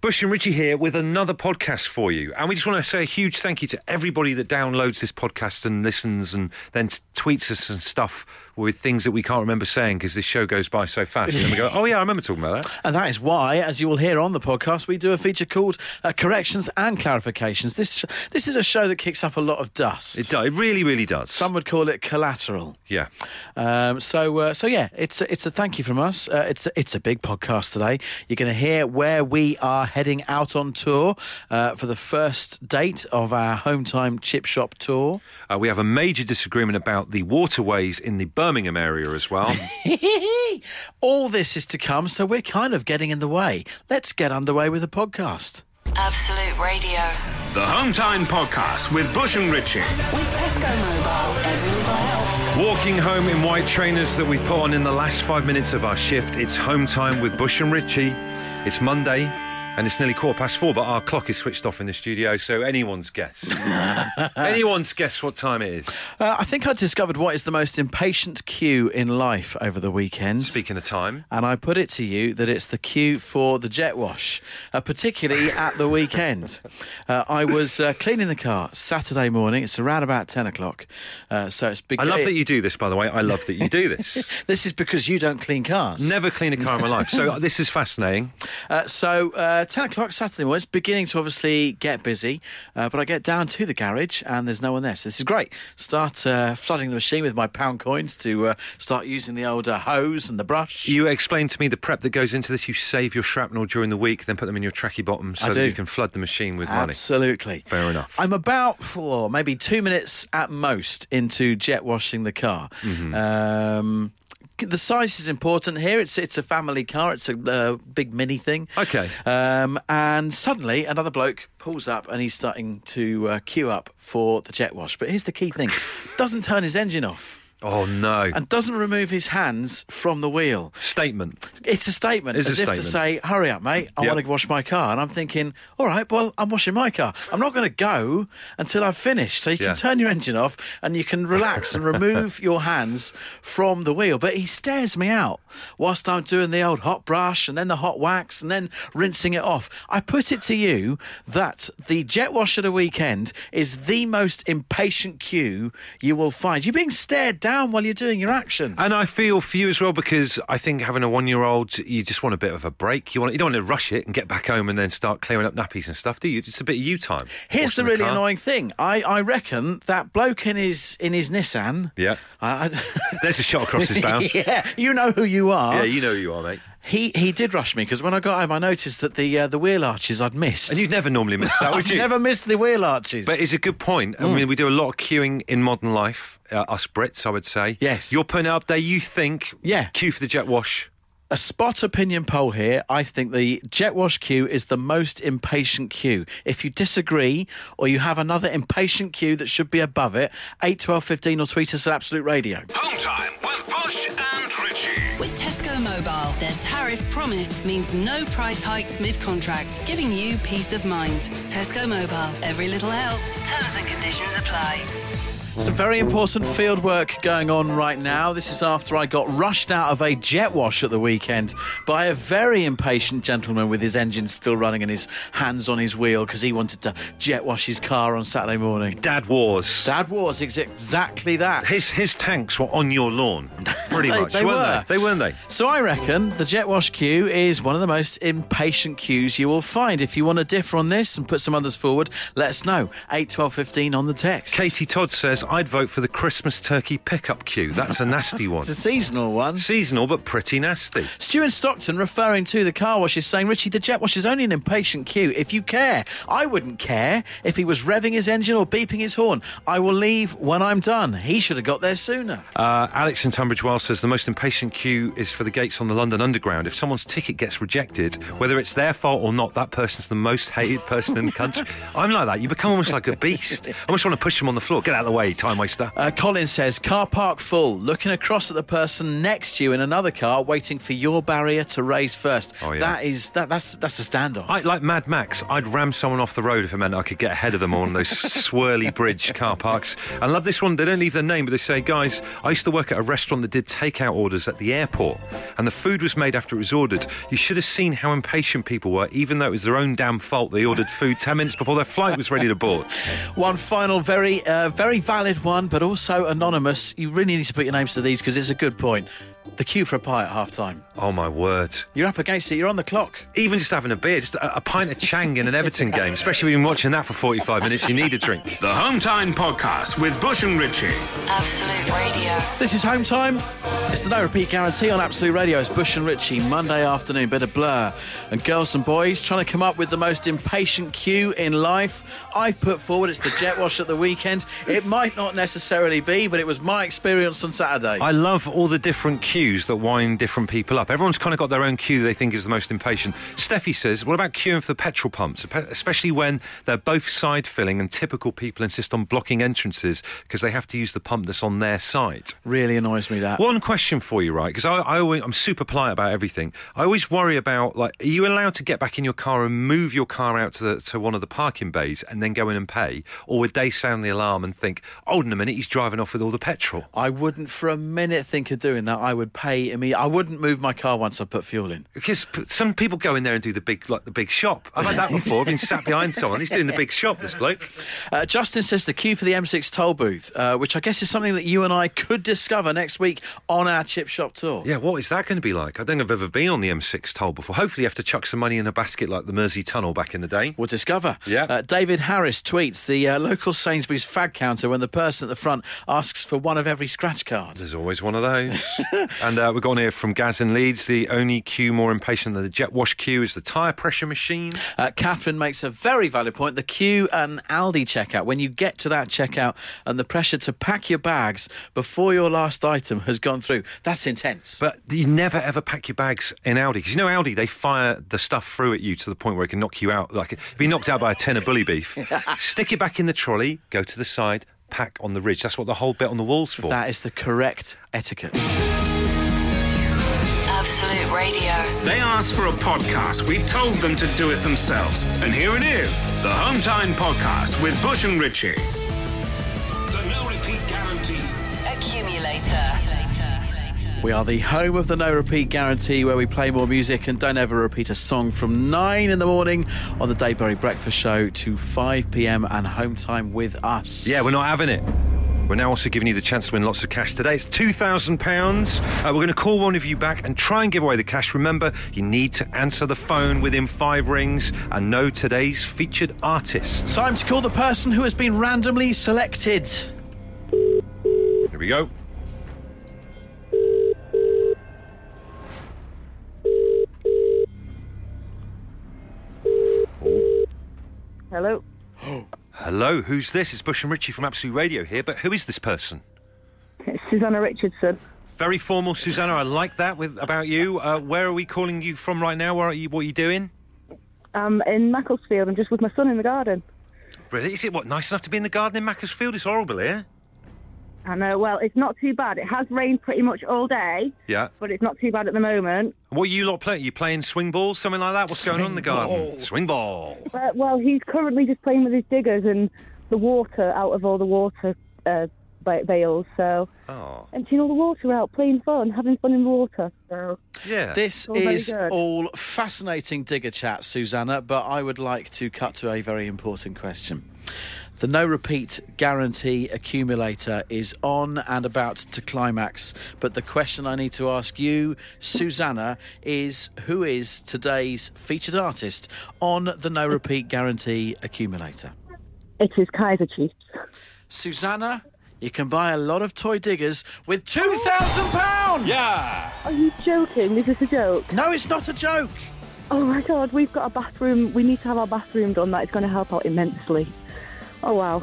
Bush and Richie here with another podcast for you. And we just want to say a huge thank you to everybody that downloads this podcast and listens and then tweets us and stuff with things that we can't remember saying because this show goes by so fast. and we go, oh, yeah, I remember talking about that. And that is why, as you will hear on the podcast, we do a feature called uh, Corrections and Clarifications. This this is a show that kicks up a lot of dust. It, do, it really, really does. Some would call it collateral. yeah. Um, so, uh, so yeah, it's a, it's a thank you from us. Uh, it's a, it's a big podcast today. You're going to hear where we are heading out on tour uh, for the first date of our home time chip shop tour. Uh, we have a major disagreement about the waterways in the Birmingham area as well. All this is to come, so we're kind of getting in the way. Let's get underway with the podcast. Absolute Radio. The Home Time Podcast with Bush and Ritchie. With Tesco Mobile, every little. Walking home in white trainers that we've put on in the last five minutes of our shift. It's home time with Bush and Ritchie. It's Monday and it's nearly quarter past four, but our clock is switched off in the studio, so anyone's guess. anyone's guess what time it is. Uh, I think I discovered what is the most impatient queue in life over the weekend. Speaking of time, And I put it to you that it's the queue for the jet wash, uh, particularly at the weekend. Uh, I was uh, cleaning the car Saturday morning. It's around about 10 o'clock. Uh, so it's big. I love that you do this, by the way. I love that you do this. This is because you don't clean cars. Never clean a car in my life. So this is fascinating. Uh, so, uh, 10 o'clock Saturday morning, it's beginning to obviously get busy, uh, but I get down to the garage and there's no one there. So, this is great. Start uh, flooding the machine with my pound coins to uh, start using the old uh, hose and the brush. You explained to me the prep that goes into this. You save your shrapnel during the week, then put them in your tracky bottom so that you can flood the machine with money. Absolutely. Fair enough. I'm about for maybe two minutes at most into jet washing the car. Mm-hmm. Um, the size is important here. It's it's a family car. It's a uh, big mini thing. Okay. Um, and suddenly another bloke pulls up and he's starting to uh, queue up for the jet wash. But here's the key thing: doesn't turn his engine off Oh no! and doesn't remove his hands from the wheel. Statement. It's a statement, It's a as if to say, "Hurry up, mate! I Yep. want to wash my car." And I'm thinking, "All right, well, I'm washing my car. I'm not going to go until I've finished." So you Yeah. can turn your engine off and you can relax and remove your hands from the wheel. But he stares me out whilst I'm doing the old hot brush and then the hot wax and then rinsing it off. I put it to you that the jet wash at a weekend is the most impatient queue you will find. You're being stared down while you're doing your action. And I feel for you as well because I think having a one-year-old, you just want a bit of a break. You want you don't want to rush it and get back home and then start clearing up nappies and stuff, do you? It's a bit of you time. Here's the really car. annoying thing. I, I reckon that bloke in his in his Nissan. Yeah. I, I, There's a shot across his bounce. yeah, you know who you are. Yeah, you know who you are, mate. He he did rush me because when I got home, I noticed that the uh, the wheel arches I'd missed. And you'd never normally miss that, would you? never missed the wheel arches. But it's a good point. I Mm. mean, we do a lot of queuing in modern life, uh, us Brits, I would say. Yes. You're putting it up there, you think, Yeah. queue for the jet wash. a spot opinion poll here. I think the jet wash queue is the most impatient queue. If you disagree or you have another impatient queue that should be above it, 8, 12, 15 or tweet us at Absolute Radio. Home Time with Bush and Richie. Tesco Mobile, their tariff promise means no price hikes mid-contract, giving you peace of mind. Tesco Mobile, every little helps. Terms and conditions apply. Some very important field work going on right now. This is after I got rushed out of a jet wash at the weekend by a very impatient gentleman with his engine still running and his hands on his wheel because he wanted to jet wash his car on Saturday morning. Dad Wars. Dad was ex- exactly that. His his tanks were on your lawn, pretty They- much, they weren't were. they? They weren't they? So I reckon the jet wash queue is one of the most impatient queues you will find. If you want to differ on this and put some others forward, let us know. Eight twelve fifteen on the text. Katie Todd says I'd vote for the Christmas turkey pickup queue. That's a nasty one. It's a seasonal one. Seasonal, but pretty nasty. Stuart Stockton referring to the car wash is saying, Richie, the jet wash is only an impatient queue if you care. I wouldn't care if he was revving his engine or beeping his horn. I will leave when I'm done. He should have got there sooner. Uh, Alex in Tunbridge Wells says the most impatient queue is for the gates on the London Underground. If someone's ticket gets rejected, whether it's their fault or not, that person's the most hated person in the country. I'm like that. You become almost like a beast. I almost want to push them on the floor. Get out of the way. Hey, time waster. Uh, Colin says, car park full, looking across at the person next to you in another car, waiting for your barrier to raise first. Oh, yeah. That is that that's that's a standoff. I, like Mad Max, I'd ram someone off the road if it meant I could get ahead of them on those swirly bridge car parks. I love this one. They don't leave their name, but they say, guys, I used to work at a restaurant that did takeout orders at the airport, and the food was made after it was ordered. You should have seen how impatient people were, even though it was their own damn fault they ordered food 10 minutes before their flight was ready to board. One final, very, uh, very valid one, but also anonymous. You really need to put your names to these because it's a good point. The queue for a pie at half time. Oh, my word. You're up against it, you're on the clock. Even just having a beer, just a, a pint of Chang in an Everton game, especially when you've been watching that for 45 minutes, you need a drink. The Home Time Podcast with Bush and Ritchie. Absolute Radio. This is home time. It's the no repeat guarantee on Absolute Radio. It's Bush and Richie, Monday afternoon, bit of blur. And girls and boys trying to come up with the most impatient cue in life. I've put forward it's the jet wash at the weekend. It might not necessarily be, but it was my experience on Saturday. I love all the different cues that wind different people up. Everyone's kind of got their own cue they think is the most impatient. Steffi says, what about queuing for the petrol pumps, especially when they're both side filling and typical people insist on blocking entrances because they have to use the pump that's on their side? really annoys me that. One question for you, right? Because I, I always, I'm super polite about everything. I always worry about like, are you allowed to get back in your car and move your car out to the, to one of the parking bays and then go in and pay, or would they sound the alarm and think, hold on a minute, he's driving off with all the petrol? I wouldn't for a minute think of doing that. I would pay immediately. I wouldn't move my car once I put fuel in. Because some people go in there and do the big, like the big shop. I've had that before. I've been sat behind someone. He's doing the big shop. This bloke. Uh, Justin says the queue for the M6 toll booth, uh, which I guess is something that you and I could discover next week on our chip shop tour. Yeah, what is that going to be like? I don't think I've ever been on the M6 toll before. Hopefully, you have to chuck some money in a basket like the Mersey Tunnel back in the day. We'll discover. Yeah. Uh, David Harris tweets the uh, local Sainsbury's fag counter when the person at the front asks for one of every scratch card. There's always one of those. and uh, we've got on here from Gaz in Leeds. The only queue more impatient than the jet wash queue is the tyre pressure machine. Uh, Catherine makes a very valid point. The queue and Aldi checkout, when you get to that checkout and the pressure to pack your bags before your last item has gone through, that's intense. But you never ever pack your bags in Aldi because you know Aldi they fire the stuff through at you to the point where it can knock you out. Like be knocked out by a tin of bully beef, stick it back in the trolley, go to the side, pack on the ridge. That's what the whole bit on the walls for. that is the correct etiquette. Absolute Radio. They asked for a podcast. We told them to do it themselves. And here it is the Home Time Podcast with Bush and Ritchie. The no repeat guarantee. Accumulator. We are the home of the no repeat guarantee where we play more music and don't ever repeat a song from 9 in the morning on the Dave Berry Breakfast Show to 5 pm and home time with us. Yeah, we're not having it. We're now also giving you the chance to win lots of cash today. It's £2,000. Uh, we're going to call one of you back and try and give away the cash. Remember, you need to answer the phone within five rings and know today's featured artist. Time to call the person who has been randomly selected. Here we go. Hello. Hello, who's this? It's Bush and Ritchie from Absolute Radio here, but who is this person? It's Susanna Richardson. Very formal, Susanna. I like that with about you. Uh, where are we calling you from right now? Where are you? What are you doing? I'm in Macclesfield. I'm just with my son in the garden. Really? Is it what nice enough to be in the garden in Macclesfield? It's horrible here. I know. Well, it's not too bad. It has rained pretty much all day, Yeah. but it's not too bad at the moment. What are you lot playing? You playing swing ball, something like that? What's going on in the garden? Swing ball. But, well, he's currently just playing with his diggers and the water out of all the water uh, ba- bales. So Oh, emptying all the water out, playing fun, having fun in the water. So yeah. This All is all fascinating digger chat, Susanna, but I would like to cut to a very important question. The no repeat guarantee accumulator is on and about to climax, but the question I need to ask you, Susanna, is who is today's featured artist on the no repeat guarantee accumulator? it is Kaiser Chiefs. Susanna, you can buy a lot of toy diggers with £2,000! yeah. Are you joking? Is this a joke? No, it's not a joke. Oh my god, we've got a bathroom. We need to have our bathroom done. That is going to help out immensely. Oh wow.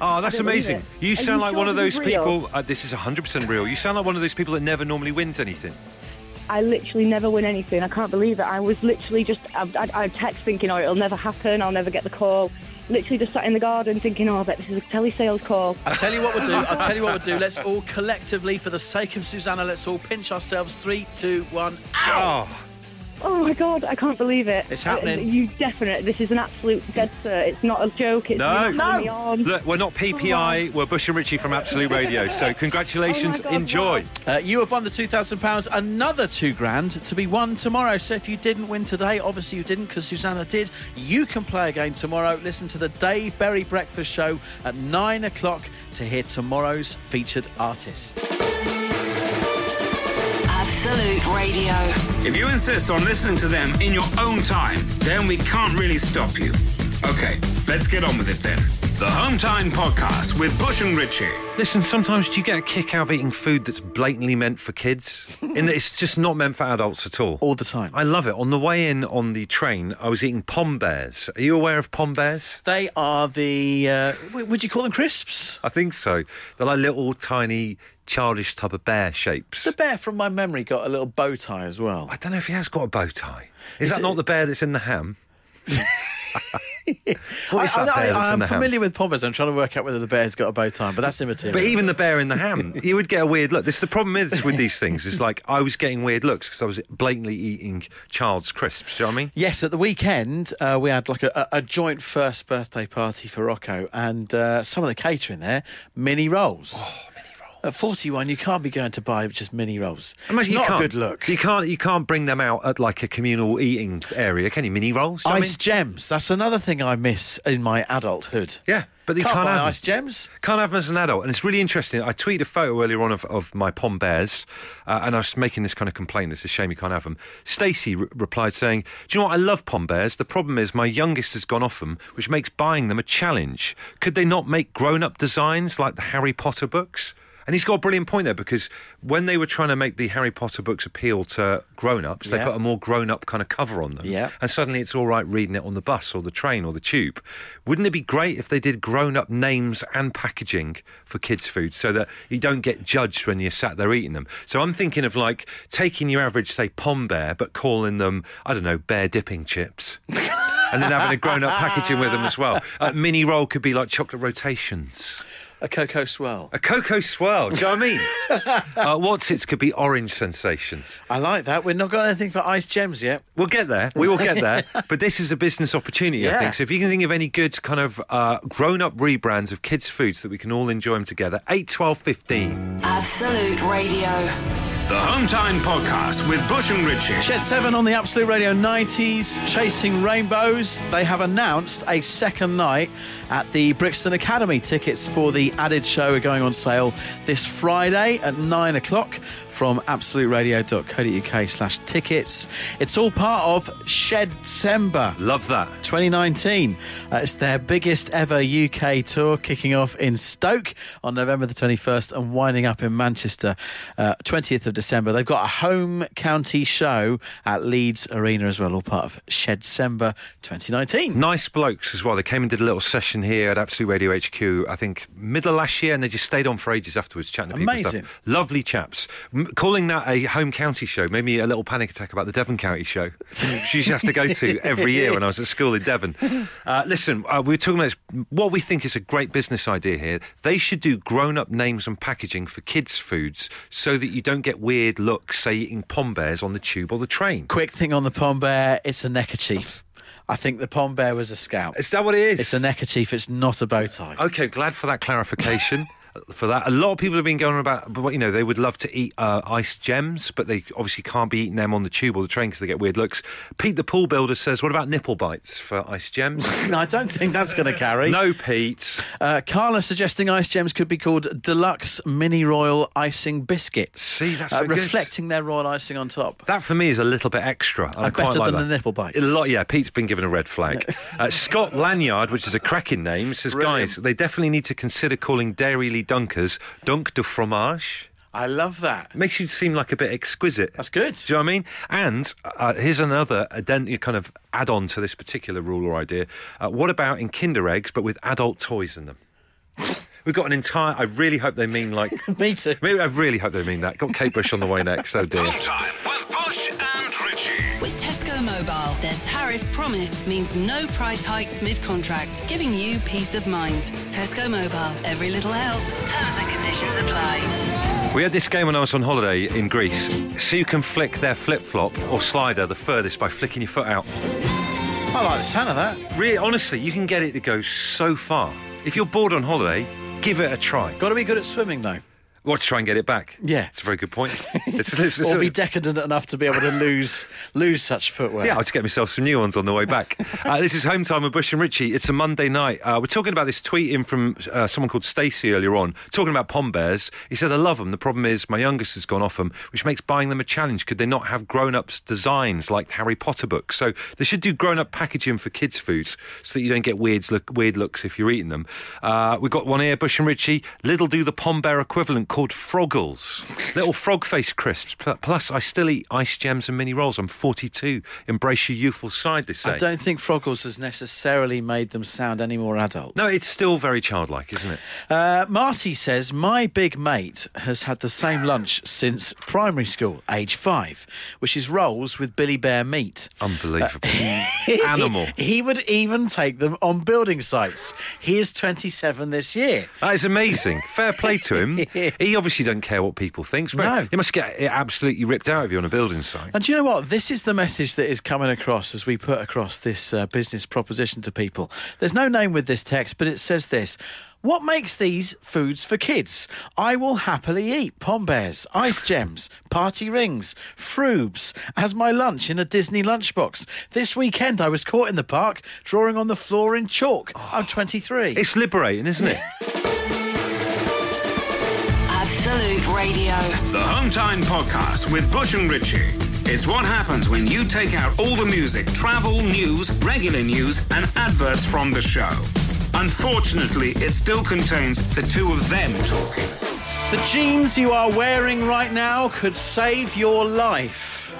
Oh, that's amazing. You sound you like sure one of those people. Uh, this is 100% real. You sound like one of those people that never normally wins anything. I literally never win anything. I can't believe it. I was literally just, I, I, I text thinking, oh, it'll never happen. I'll never get the call. literally just sat in the garden thinking, oh, I bet this is a telesales call. I'll tell you what we'll do. I'll tell you what we'll do. Let's all collectively, for the sake of Susanna, let's all pinch ourselves. Three, two, one. Ow! Oh, Oh my god, I can't believe it. It's happening. You definite. This is an absolute dead cert. It's not a joke. It's No. you're not putting me on. look, we're not PPI. We're Bush and Richie from Absolute Radio. So congratulations. Oh God, Enjoy. wow. Uh, you have won the two thousand pounds. Another two grand to be won tomorrow. So if you didn't win today, obviously you didn't because Susanna did. You can play again tomorrow. Listen to the Dave Berry Breakfast Show at nine o'clock to hear tomorrow's featured artist. Absolute Radio. If you insist on listening to them in your own time, then we can't really stop you. Okay, let's get on with it then. The Home Time Podcast with Bush and Richie. Listen, sometimes do you get a kick out of eating food that's blatantly meant for kids? In that it's just not meant for adults at all. All the time. I love it. On the way in on the train, I was eating pom bears. Are you aware of pom bears? They are the. Uh, w- would you call them crisps? I think so. They're like little tiny childish type of bear shapes. The bear from my memory got a little bow tie as well. I don't know if he has got a bow tie. Is, Is that it- not the bear that's in the ham? what is I, that I, bear that's am in the ham? familiar with pom bears. I'm trying to work out whether the bear's got a bow tie, but that's immaterial. But even the bear in the ham, you would get a weird look. This the problem is with these things. It's like I was getting weird looks because I was blatantly eating child's crisps. Do you know what I mean? Yes, at the weekend uh, we had like a, a joint first birthday party for Rocco, and uh, some of the catering there mini rolls. Oh, mini rolls! At forty-one, you can't be going to buy just mini rolls. Imagine it's you not a good look. You can't. You can't bring them out at like a communal eating area, can you? Mini rolls. You know what I Ice mean? gems. That's another thing I miss in my adulthood. Yeah, but you can't, can't buy have them. ice gems. Can't have them as an adult, and it's really interesting. I tweeted a photo earlier on of, of my pom bears, uh, and I was making this kind of complaint. It's a shame you can't have them. Stacey re- replied saying, "Do you know what? I love pom bears. The problem is my youngest has gone off them, which makes buying them a challenge. Could they not make grown-up designs like the Harry Potter books?" And he's got a brilliant point there because when they were trying to make the Harry Potter books appeal to grown-ups, they Yeah. put a more grown-up kind of cover on them. Yeah. And suddenly it's all right reading it on the bus or the train or the tube. Wouldn't it be great if they did grown up names and packaging for kids' food so that you don't get judged when you're sat there eating them? So I'm thinking of like taking your average, say, pom bear, but calling them, I don't know, bear dipping chips. and then having a grown up packaging with them as well. A mini roll could be like chocolate rotations. A cocoa swirl. A cocoa swirl, do you know what I mean? uh, what's its could be orange sensations. I like that. We've not got anything for ice gems yet. We'll get there. We will get there. but this is a business opportunity, I think. So if you can think of any good kind of uh, grown-up rebrands of kids' foods that we can all enjoy them together, 8, 12, 15. Absolute Radio. The Home Time Podcast with Bush and Richie. Shed 7 on the Absolute Radio 90s, Chasing Rainbows. They have announced a second night at the Brixton Academy. Tickets for the added show are going on sale this Friday at 9 o'clock from absoluteradio.co.uk slash tickets. It's all part of Shed Sember. Love that. 2019. Uh, it's their biggest ever UK tour, kicking off in Stoke on November the 21st and winding up in Manchester uh, 20th of December. They've got a home county show at Leeds Arena as well, all part of Shed Sember 2019. Nice blokes as well. They came and did a little session here at Absolute Radio HQ, I think, middle of last year, and they just stayed on for ages afterwards, chatting to people. Amazing. Stuff. Lovely chaps. M- calling that a home county show made me a little panic attack about the Devon County show, which you used to have to go to every year when I was at school in Devon. Uh, listen, uh, we are talking about this, what we think is a great business idea here. They should do grown up names and packaging for kids' foods so that you don't get weird looks, say, eating pom bears on the tube or the train. Quick thing on the Pom Bear it's a neckerchief. I think the Pom Bear was a scout. Is that what it is? It's a neckerchief, it's not a bow tie. Okay, glad for that clarification. For that, a lot of people have been going about, but you know, they would love to eat uh, ice gems, but they obviously can't be eating them on the tube or the train because they get weird looks. Pete, the pool builder, says, "What about nipple bites for ice gems?" I don't think that's going to carry. no, Pete. Uh, Carla suggesting ice gems could be called deluxe mini royal icing biscuits. See, that's uh, so good. reflecting their royal icing on top. That for me is a little bit extra. I quite better like than that. the nipple bites. A lot, yeah. Pete's been given a red flag. uh, Scott Lanyard, which is a cracking name, says, Brilliant. "Guys, they definitely need to consider calling Dairy Dunkers Dunk de Fromage." I love that. Makes you seem like a bit exquisite. That's good. Do you know what I mean? And uh, here's another addend- kind of add on to this particular rule or idea. Uh, what about in Kinder eggs, but with adult toys in them? We've got an entire. I really hope they mean like. Me too. Maybe I really hope they mean that. Got Kate Bush on the way next. Oh dear. Mobile. Their tariff promise means no price hikes mid-contract, giving you peace of mind. Tesco Mobile. Every little helps. Terms and conditions apply. We had this game when I was on holiday in Greece. See who can flick their flip flop or slider the furthest by flicking your foot out. I like the sound of that. Really, honestly, you can get it to go so far. If you're bored on holiday, give it a try. Got to be good at swimming, though. What to try and get it back? Yeah. it's a very good point. It's, it's- it's- or be decadent enough to be able to lose lose such footwear. Yeah, I'll just get myself some new ones on the way back. uh, this is Home Time with Bush and Richie. It's a Monday night. Uh, we're talking about this tweet in from uh, someone called Stacey earlier on, talking about pom bears. He said, I love them. The problem is my youngest has gone off them, which makes buying them a challenge. Could they not have grown ups designs like Harry Potter books? So they should do grown up packaging for kids' foods so that you don't get weird, look, weird looks if you're eating them. Uh, we've got one here, Bush and Richie. Little do the pom bear equivalent called Froggles. Little frog face crisps. Plus, I still eat ice gems and mini rolls. I'm 42. Embrace your youthful side, they say. I don't think Froggles has necessarily made them sound any more adult. No, it's still very childlike, isn't it? Uh, Marty says, My big mate has had the same lunch since primary school, age five, which is rolls with Billy Bear meat. Unbelievable. Animal. He would even take them on building sites. He is 27 this year. That is amazing. Fair play to him. He obviously doesn't care what people think. No. He must get it absolutely ripped out of you on a building site. And do you know what? This is the message that is coming across as we put across this uh, business proposition to people. There's no name with this text, but it says this. What makes these foods for kids? I will happily eat pom bears, ice gems, party rings, froobs as my lunch in a Disney lunchbox. This weekend I was caught in the park drawing on the floor in chalk. I'm 23. It's liberating, isn't it? Radio. The Hometime Podcast with Bush and Richie. It's what happens when you take out all the music, travel, news, regular news, and adverts from the show. Unfortunately, it still contains the two of them talking. The jeans you are wearing right now could save your life.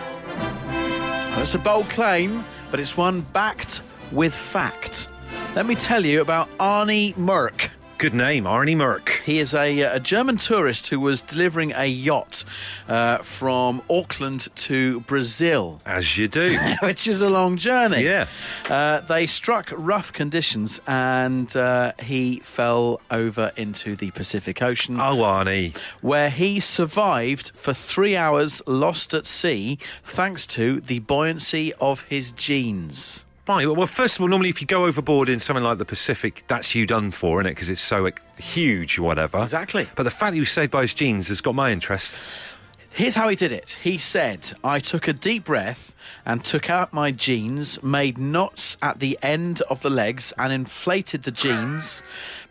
That's a bold claim, but it's one backed with fact. Let me tell you about Arne Murke. Good name, Arne Murke. He is a, a German tourist who was delivering a yacht uh, from Auckland to Brazil. As you do. Which is a long journey. Yeah. Uh, they struck rough conditions and uh, he fell over into the Pacific Ocean. Oh, Arnie. where he survived for three hours lost at sea thanks to the buoyancy of his genes. Right. Well, first of all, normally if you go overboard in something like the Pacific, that's you done for, isn't it? Because it's so like, huge or whatever. Exactly. But the fact that he was saved by his jeans has got my interest. Here's how he did it. He said, I took a deep breath and took out my jeans, made knots at the end of the legs, and inflated the jeans,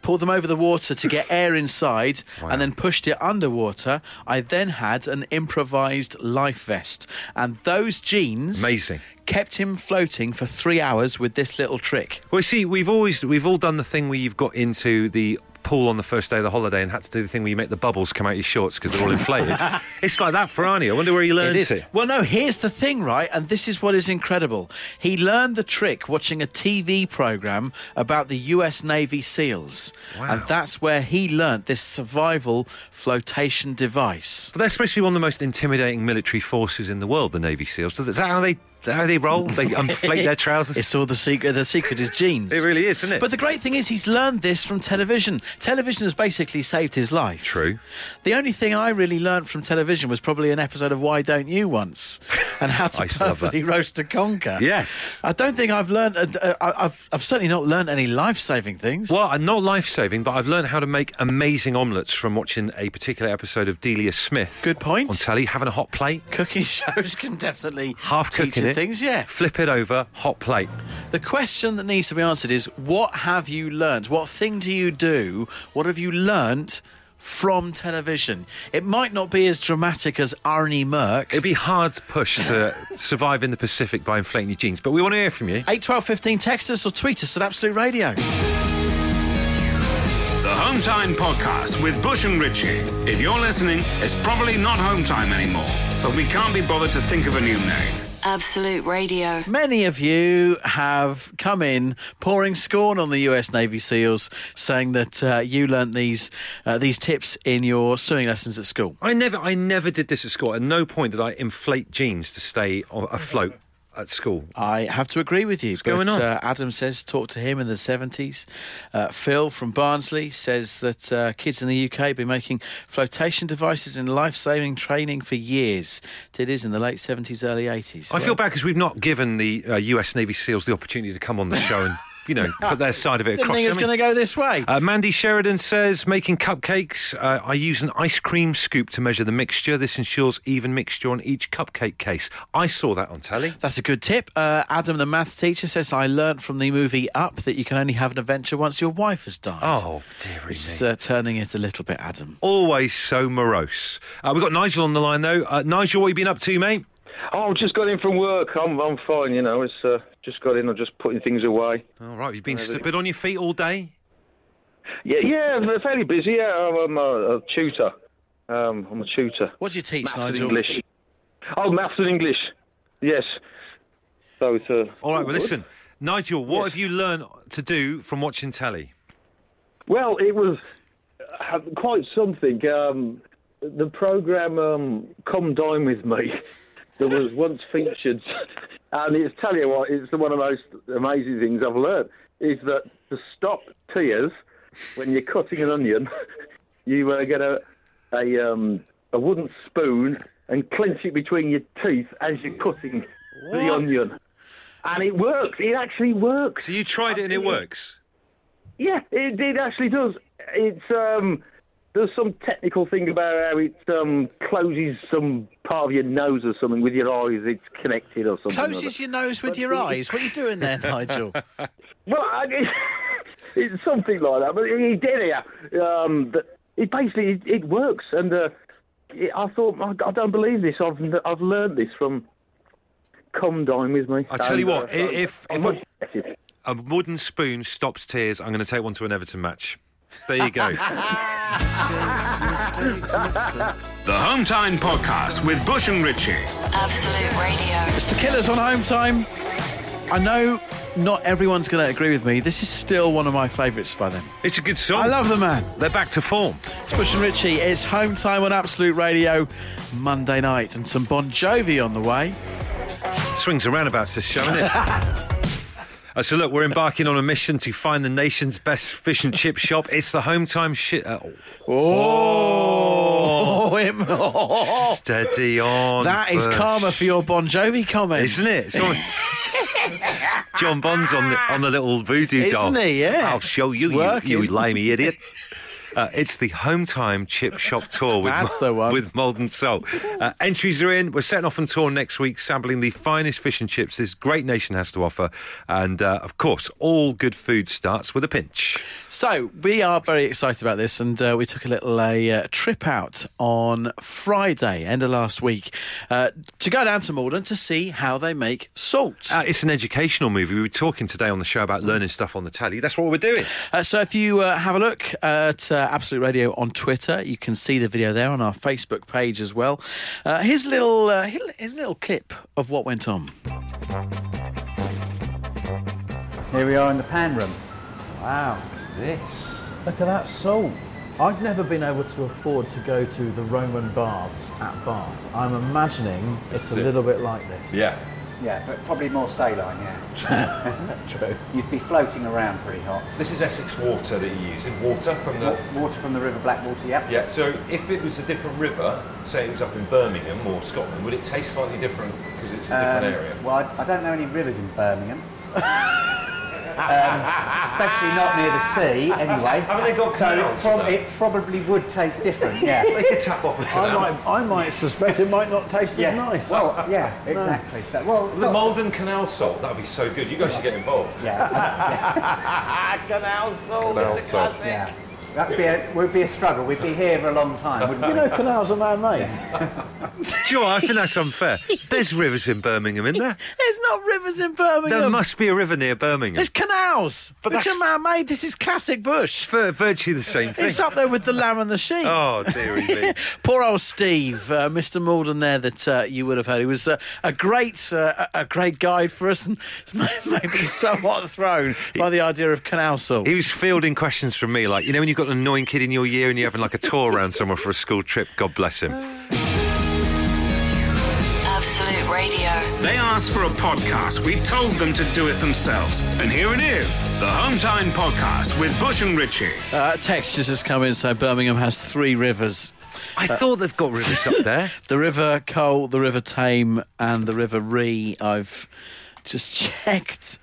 pulled them over the water to get air inside, and then pushed it underwater. I then had an improvised life vest. And those jeans Amazing. kept him floating for three hours with this little trick. Well, see, we've always we've all done the thing where you've got into the pool on the first day of the holiday and had to do the thing where you make the bubbles come out your shorts because they're all inflated. it's like that for Arnie. I wonder where he learned It it. Well, no, here's the thing, right? And this is what is incredible. He learned the trick watching a TV program about the US Navy SEALs. Wow. And that's where he learned this survival flotation device. But they're supposed to be one of the most intimidating military forces in the world, the Navy SEALs. Is that how they how they roll? They inflate their trousers. It's all the secret. The secret is jeans. It really is, isn't it? But the great thing is, he's learned this from television. Television has basically saved his life. True. The only thing I really learned from television was probably an episode of Why Don't You once, and how to I used to love that. perfectly roast a conker. Yes. I don't think I've learned. Uh, uh, I- I've, I've certainly not learned any life-saving things. Well, I'm not life saving, but I've learned how to make amazing omelettes from watching a particular episode of Delia Smith. Good point. On telly, having a hot plate, Cooking shows can definitely half cooking you it, things. Yeah. flip it over, hot plate. The question that needs to be answered is: What have you learned? What thing do you do? What have you learnt from television? It might not be as dramatic as Arne Murke. It'd be hard to push to survive in the Pacific by inflating your jeans, but we want to hear from you. Eight, twelve, fifteen. text us or tweet us at Absolute Radio. The Hometime Podcast with Bush and Richie. If you're listening, it's probably not home time anymore, but we can't be bothered to think of a new name. Absolute Radio. Many of you have come in pouring scorn on the US Navy SEALs, saying that uh, you learnt these uh, these tips in your swimming lessons at school. I never, I never did this at school. At no point did I inflate jeans to stay afloat. At school? I have to agree with you. What's going on? Uh, Adam says talk to him in the 70s. Uh, Phil from Barnsley says that uh, kids in the UK have been making flotation devices in life saving training for years. Did It is in the late 70s, early 80s. I feel bad because we've not given the uh, US Navy SEALs the opportunity to come on the show and, you know, put their side of it Didn't across. think it was I mean- going to go this way. Uh, Mandy Sheridan says, making cupcakes, uh, I use an ice cream scoop to measure the mixture. This ensures even mixture on each cupcake case. I saw that on telly. That's a good tip. Uh, Adam, the maths teacher, says I learnt from the movie Up that you can only have an adventure once your wife has died. Oh, dearie me. It's uh, turning it a little bit, Adam. Always so morose. Uh, we've got Nigel on the line, though. Uh, Nigel, what have you been up to, mate? Oh, I've just got in from work. I'm I'm fine. You know, it's uh, just got in. I'm just putting things away. All right, you've been stood on your feet all day? Yeah, yeah, I'm fairly busy. Yeah, I'm, a, a tutor. Um, I'm a tutor. What do you teach, Maths and Nigel? English. Oh, maths and English. Yes. So it's uh, All right, well, listen. Nigel, what have you learned to do from watching telly? Well, it was uh, quite something. Um, the program um, "Come Dine with Me" that was once featured, and it's tell you what, it's one of the most amazing things I've learned is that to stop tears when you're cutting an onion, you uh, get a a, um, a wooden spoon and clench it between your teeth as you're cutting the onion, and it works. It actually works. So you tried it and it works? Yeah, it, it actually does. It's um, there's some technical thing about how it um, closes some part of your nose or something with your eyes. It's connected or something. Closes other. your nose with your eyes. What are you doing there, Nigel? Well, I, it's something like that. But he did it. Um, but it basically it, it works, and uh, it, I thought I, I don't believe this. I've I've learned this from. Come dine with me. I tell you what, uh, i- if- I'm if much I- A wooden spoon stops tears. I'm going to take one to an Everton match. There you go. The Home Time Podcast with Bush and Ritchie. Absolute Radio. It's the Killers on home time. I know not everyone's going to agree with me. This is still one of my favourites by them. it's a good song. I love the man. They're back to form. It's Bush and Richie. It's home time on Absolute Radio Monday night and some Bon Jovi on the way. Swings and roundabouts this show, isn't it? Uh, so look, we're embarking on a mission to find the nation's best fish and chip shop. It's the home time shit. Uh, Oh, oh. steady on. That is Bush. karma for your Bon Jovi comment. isn't it? It's John Bond's on the on the little voodoo doll. Isn't he? Yeah. I'll show It's you, you, working. you limey idiot. Uh, it's the home time chip shop tour with That's the one. with Maldon Salt. Uh, entries are in. We're setting off on tour next week, sampling the finest fish and chips this great nation has to offer. And uh, of course, all good food starts with a pinch. So we are very excited about this, and uh, we took a little a uh, trip out on Friday, end of last week, uh, to go down to Maldon to see how they make salt. Uh, it's an educational movie. We were talking today on the show about learning stuff on the telly. That's what we're doing. Uh, so if you uh, have a look at uh, Absolute Radio on Twitter, you can see the video there on our Facebook page as well. Uh, here's a little, uh, here's a little clip of what went on. Here we are in the pan room. Wow. This. Look at that salt. I've never been able to afford to go to the Roman baths at Bath. I'm imagining it's a little bit like this. Yeah. Yeah, but probably more saline, yeah. True. You'd be floating around pretty hot. This is Essex water that you're using, water from the. Wa- Water from the River Blackwater, yep. Yeah, so if it was a different river, say it was up in Birmingham or Scotland, would it taste slightly different because it's a different Um, area? Well, I, I don't know any rivers in Birmingham. um, especially not near the sea, anyway. Haven't they got So it, canals prob- it probably would taste different, yeah. They could tap off a I canal. might, I might suspect it might not taste yeah. as nice. Well, yeah, exactly. So, well, The look- Maldon Canal salt, that'd be so good. You guys should get involved. yeah, Canal salt. yeah. That'd be a, would be a struggle. We'd be here for a long time, wouldn't we? you know, canals are man-made. Do you know what? I think that's unfair. There's rivers in Birmingham, isn't there? There's not rivers in Birmingham. There must be a river near Birmingham. There's canals, But which that's- are man-made. This is classic bush. Vir- virtually the same thing. It's up there with the lamb and the sheep. Oh, dearie me. Poor old Steve, uh, Mr. Maldon there that uh, you would have heard. He was uh, a great, uh, a a great guide for us, and maybe somewhat thrown by the idea of canal salt. He was fielding questions from me, like, you know, when you've got an annoying kid in your year and you're having like a tour around somewhere for a school trip, God bless him. Absolute Radio. They asked for a podcast. We told them to do it themselves. And here it is the Home Time Podcast with Bush and Ritchie. Uh, text just come in saying Birmingham has three rivers. I thought they've got rivers up there. The River Cole, the River Tame, and the River Rea. I've just checked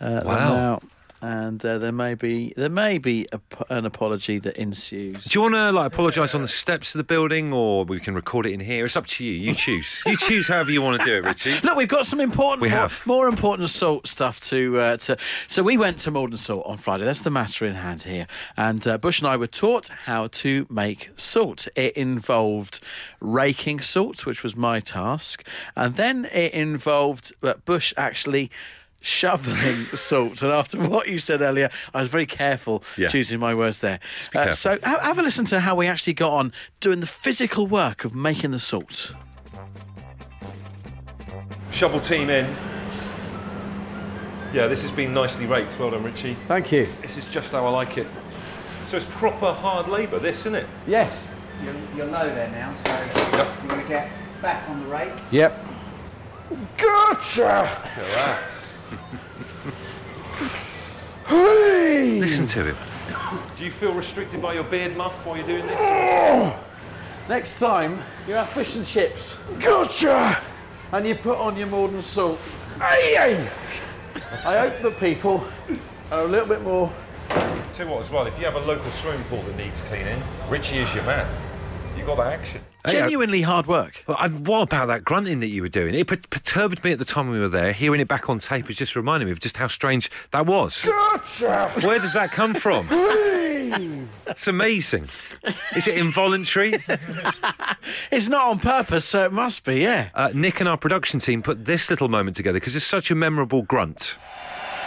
uh, them Wow. out, and uh, there may be there may be a, an apology that ensues. Do you want to like apologise on the steps of the building, or we can record it in here? It's up to you. You choose. You choose however you want to do it, Richie. Look, we've got some important, We more, have. more important salt stuff to, uh, to. So we went to Maldon Salt on Friday. That's the matter in hand here. And uh, Bush and I were taught how to make salt. It involved raking salt, which was my task, and then it involved uh, Bush actually. Shoveling salt, and after what you said earlier, I was very careful Yeah. choosing my words there. be Uh, careful. so, have a listen to how we actually got on doing the physical work of making the salt. Shovel team in. Yeah, this has been nicely raked. Well done, Richie. Thank you. This is just how I like it. So it's proper hard labour, this, isn't it? Yes. You'll, you'll know there now, so you're going to get back on the rake. Yep. Gotcha! Correct. Listen to him. Do you feel restricted by your beard muff while you're doing this? or- Next time, you have fish and chips. Gotcha! And you put on your Maldon salt. Ay, ay. I hope that people are a little bit more. Tell you what, as well, if you have a local swimming pool that needs cleaning, Richie is your man. You got that action. Genuinely hard work. Well, I, what about that grunting that you were doing? It per- perturbed me at the time we were there. Hearing it back on tape was just reminding me of just how strange that was. Where does that come from? it's amazing. Is it involuntary? It's not on purpose, so it must be, yeah. Uh, Nick and our production team put this little moment together because it's such a memorable grunt.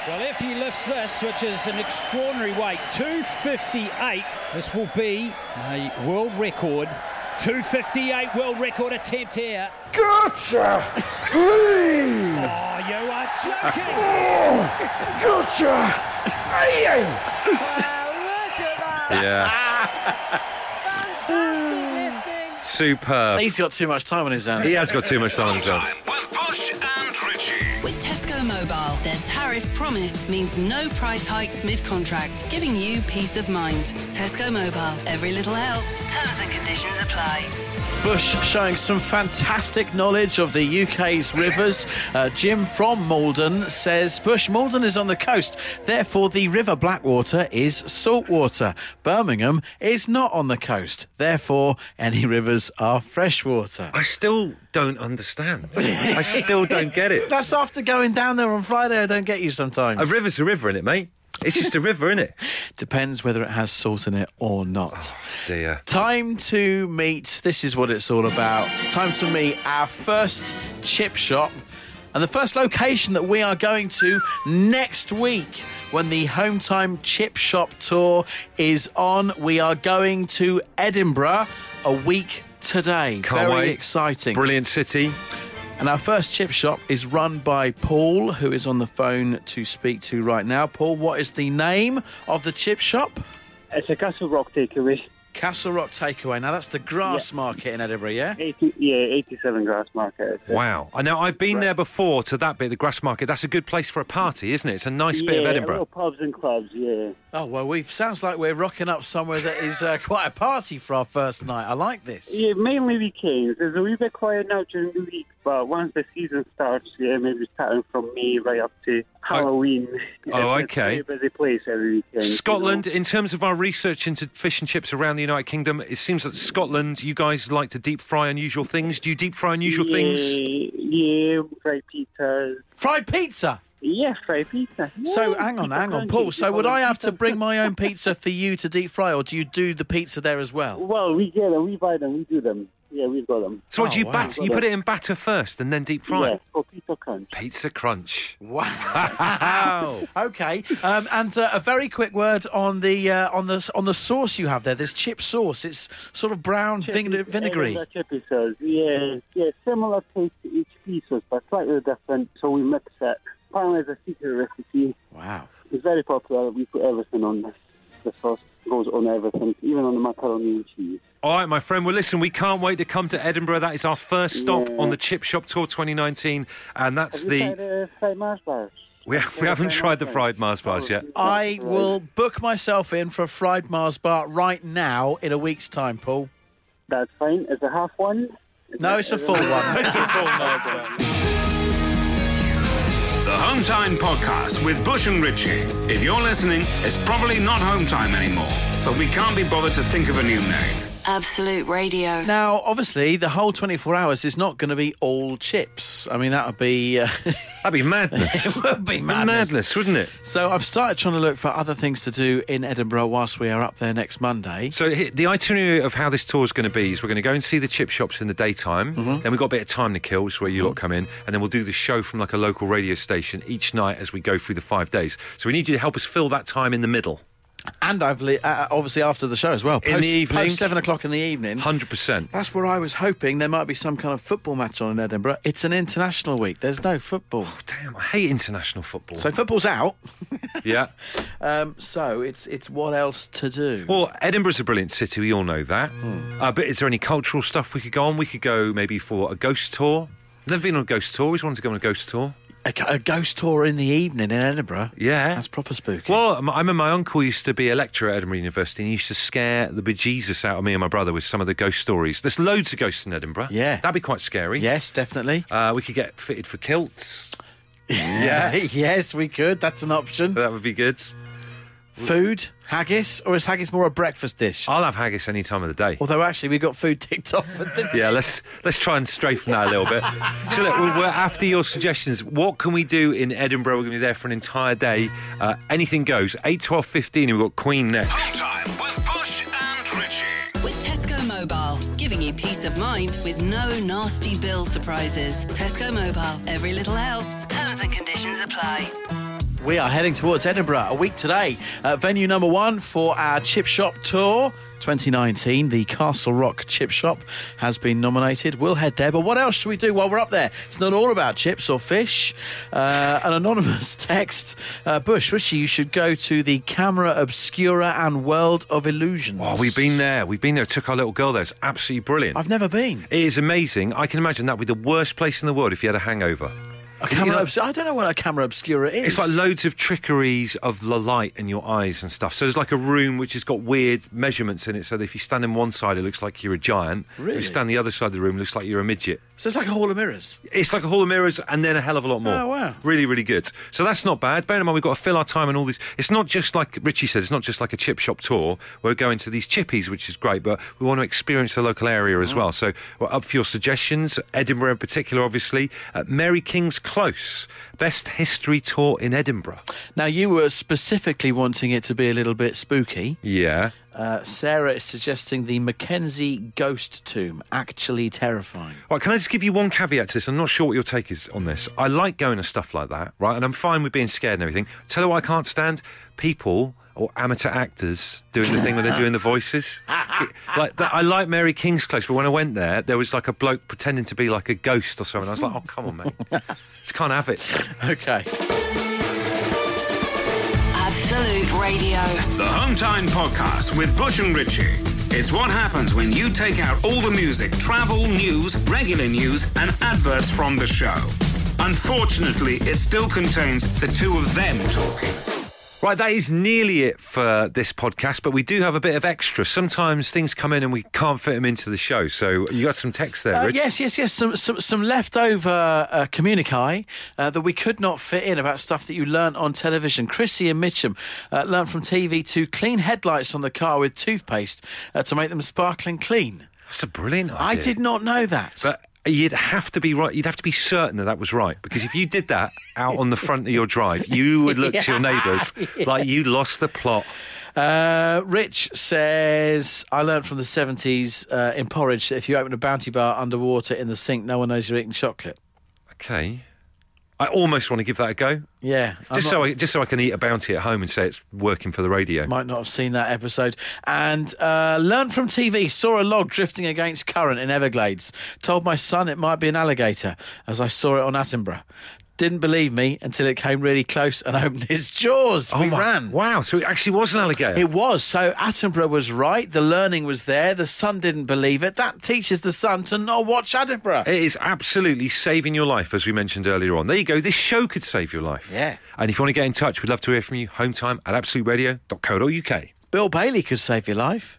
Well, if he lifts this, which is an extraordinary weight, 258, this will be a world record. 258 world record attempt here. Gotcha! oh, you are joking! Oh, oh, yes. Superb. He's got too much time on his hands. He has got too much time on his hands. With Bush and Richie. With Tesco Mobile, their tariff promise means no price hikes mid-contract, giving you peace of mind. Tesco Mobile, every little helps. Terms and conditions apply. Bush showing some fantastic knowledge of the UK's rivers. Uh, Jim from Maldon says Bush, Maldon is on the coast, therefore the River Blackwater is saltwater. Birmingham is not on the coast, therefore any rivers are freshwater. I still don't understand. I still don't get it. That's after going down there on Friday. I don't get you sometimes. A river's a river, innit, mate? It's just a river, innit? Depends whether it has salt in it or not. Oh, dear. Time to meet, this is what it's all about. Time to meet our first chip shop and the first location that we are going to next week when the Home Time Chip Shop Tour is on. We are going to Edinburgh a week today. Can't Very wait. exciting. Brilliant city. And our first chip shop is run by Paul, who is on the phone to speak to right now. Paul, what is the name of the chip shop? It's a Castle Rock takeaway. Castle Rock Takeaway. Now that's the Grassmarket in Edinburgh, yeah? 80, yeah, 87 Grassmarket. Wow. I know I've been there before to that bit, the Grassmarket. That's a good place for a party, isn't it? It's a nice bit of Edinburgh. little pubs and clubs, yeah. Oh well, we sounds like we're rocking up somewhere that is uh, quite a party for our first night. I like this. Yeah, mainly weekends. It's a wee bit quiet now during the week, but once the season starts, yeah, maybe starting from May right up to Halloween. Oh, It's okay. a busy place every weekend. you know. Scotland, in terms of our research into fish and chips around the United Kingdom, it seems that Scotland, you guys like to deep fry unusual things. Do you deep fry unusual yeah, things? Yeah, fried pizzas. Fried pizza. Yeah, fried pizza. So Yeah, hang on, hang on, Paul. So would I have to bring my own pizza for you to deep fry, or do you do the pizza there as well? Well, we get them, we buy them, we do them. Yeah, we've got them. So what do Oh, you wow. batter? You put it in batter first and then deep fry Yeah, it? for pizza crunch. Pizza crunch. Wow. okay. Um, and uh, a very quick word on the uh, on the on the sauce you have there. This chip sauce. It's sort of brown vine- vinegary. Edinburgh chippy sauce. Yeah, yeah, similar taste to each piece, but slightly different. So we mix it. Apparently, it's a secret recipe. Wow. It's very popular. We put everything on this. The sauce goes on everything, even on the macaroni and cheese. All right, my friend. Well, listen, we can't wait to come to Edinburgh. That is our first stop Yeah. on the Chip Shop Tour 2019, and that's Have you the. tried uh, fried Mars bars? We, we haven't tried the fried Mars bars yet. I will book myself in for a fried Mars bar right now in a week's time, Paul. That's fine. Is a half one? Is No, it- it's a is it- full one. It's a full Mars bar. The Home Time Podcast with Bush and Ritchie. If you're listening, it's probably not home time anymore, but we can't be bothered to think of a new name. Absolute Radio. Now, obviously, the whole 24 hours is not going to be all chips. I mean, that would be. Uh, That'd be madness. it would be madness. madness, wouldn't it? So I've started trying to look for other things to do in Edinburgh whilst we are up there next Monday. So the itinerary of how this tour is going to be is we're going to go and see the chip shops in the daytime. Mm-hmm. Then we've got a bit of time to kill, which is where you lot come in, and then we'll do the show from like a local radio station each night as we go through the five days. So we need you to help us fill that time in the middle. And I've li- uh, obviously after the show as well. In the evening? Post seven o'clock in the evening. Hundred percent. That's where I was hoping there might be some kind of football match on in Edinburgh. It's an international week. There's no football. Damn, I hate international football. So football's out. yeah. Um, so it's it's what else to do? Well, Edinburgh's a brilliant city. We all know that. Hmm. Uh, but is there any cultural stuff we could go on? We could go maybe for a ghost tour. Never been on a ghost tour. Always wanted to go on a ghost tour. A, a ghost tour in the evening in Edinburgh. Yeah. That's proper spooky. Well, I remember my uncle used to be a lecturer at Edinburgh University and he used to scare the bejesus out of me and my brother with some of the ghost stories. There's loads of ghosts in Edinburgh. Yeah. That'd be quite scary. Yes, definitely. Uh, we could get fitted for kilts. Yeah. yes, we could. That's an option. That would be good. Food, haggis, or is haggis more a breakfast dish? I'll have haggis any time of the day. Although actually, we've got food ticked off for the Yeah, let's let's try and stray from that a little bit. So look, we're, we're after your suggestions. What can we do in Edinburgh? We're going to be there for an entire day. Uh, anything goes. 8, 12, 15, and we've got Queen next. Home time with Bush and Ritchie. With Tesco Mobile, giving you peace of mind with no nasty bill surprises. Tesco Mobile, every little helps. Terms and conditions apply. We are heading towards Edinburgh a week today. Uh, venue number one for our chip shop tour. 2019, the Castle Rock Chip Shop has been nominated. We'll head there, but what else should we do while we're up there? It's not all about chips or fish. Uh, an anonymous text uh, Bush, Richie, you should go to the Camera Obscura and World of Illusions. Oh, we've been there. We've been there. Took our little girl there. It's absolutely brilliant. I've never been. It is amazing. I can imagine that would be the worst place in the world if you had a hangover. A camera You know- obs- I don't know what a camera obscura is. It's like loads of trickeries of the light in your eyes and stuff. So there's like a room which has got weird measurements in it. So that if you stand in one side, it looks like you're a giant. If Really? you stand the other side of the room, it looks like you're a midget. So it's like a hall of mirrors. It's like a hall of mirrors and then a hell of a lot more. Oh, wow. Really, really good. So that's not bad. Bear in mind, we've got to fill our time and all these. It's not just like Richie said, it's not just like a chip shop tour. We're going to these chippies, which is great, but we want to experience the local area as well. So we're up for your suggestions. Edinburgh in particular, obviously. Uh, Mary King's Close, best history tour in Edinburgh. Now, you were specifically wanting it to be a little bit spooky. Yeah. Uh, Sarah is suggesting the Mackenzie Ghost Tomb, actually terrifying. Right, can I just give you one caveat to this? I'm not sure what your take is on this. I like going to stuff like that, right? And I'm fine with being scared and everything. Tell you what I can't stand? People or amateur actors doing the thing where they're doing the voices. like that, I like Mary King's Close, but when I went there, there was like a bloke pretending to be like a ghost or something. I was like, oh, come on, mate. Just can't have it. Okay. Absolute Radio. The Home Time Podcast with Bush and Ritchie. It's what happens when you take out all the music, travel, news, regular news, and adverts from the show. Unfortunately, it still contains the two of them talking. Right, that is nearly it for this podcast, but we do have a bit of extra. Sometimes things come in and we can't fit them into the show. So you got some text there, Uh, Rich? yes, yes, yes. Some some, some leftover uh, communique uh, that we could not fit in about stuff that you learnt on television. Chrissy and Mitchum uh, learnt from TV to clean headlights on the car with toothpaste uh, to make them sparkling clean. That's a brilliant idea. I did not know that. But you'd have to be right. You'd have to be certain that that was right because if you did that out on the front of your drive, you would look to your neighbours like you lost the plot. Uh, Rich says, I learned from the 70s uh, in porridge that if you open a bounty bar underwater in the sink, no one knows you're eating chocolate. Okay, I almost want to give that a go, Yeah. I'm just not- so I, just so I can eat a bounty at home and say it's working for the radio. Might not have seen that episode. And uh, learned from TV, saw a log drifting against current in Everglades. Told my son it might be an alligator as I saw it on Attenborough. Didn't believe me until it came really close and opened his jaws. Oh we Oh my- ran. Wow, so it actually was an alligator. It was. So Attenborough was right. The learning was there. The son didn't believe it. That teaches the son to not watch Attenborough. It is absolutely saving your life, as we mentioned earlier on. There you go. This show could save your life. Yeah. And if you want to get in touch, we'd love to hear from you. Hometime at absoluteradio.co.uk. Bill Bailey could save your life.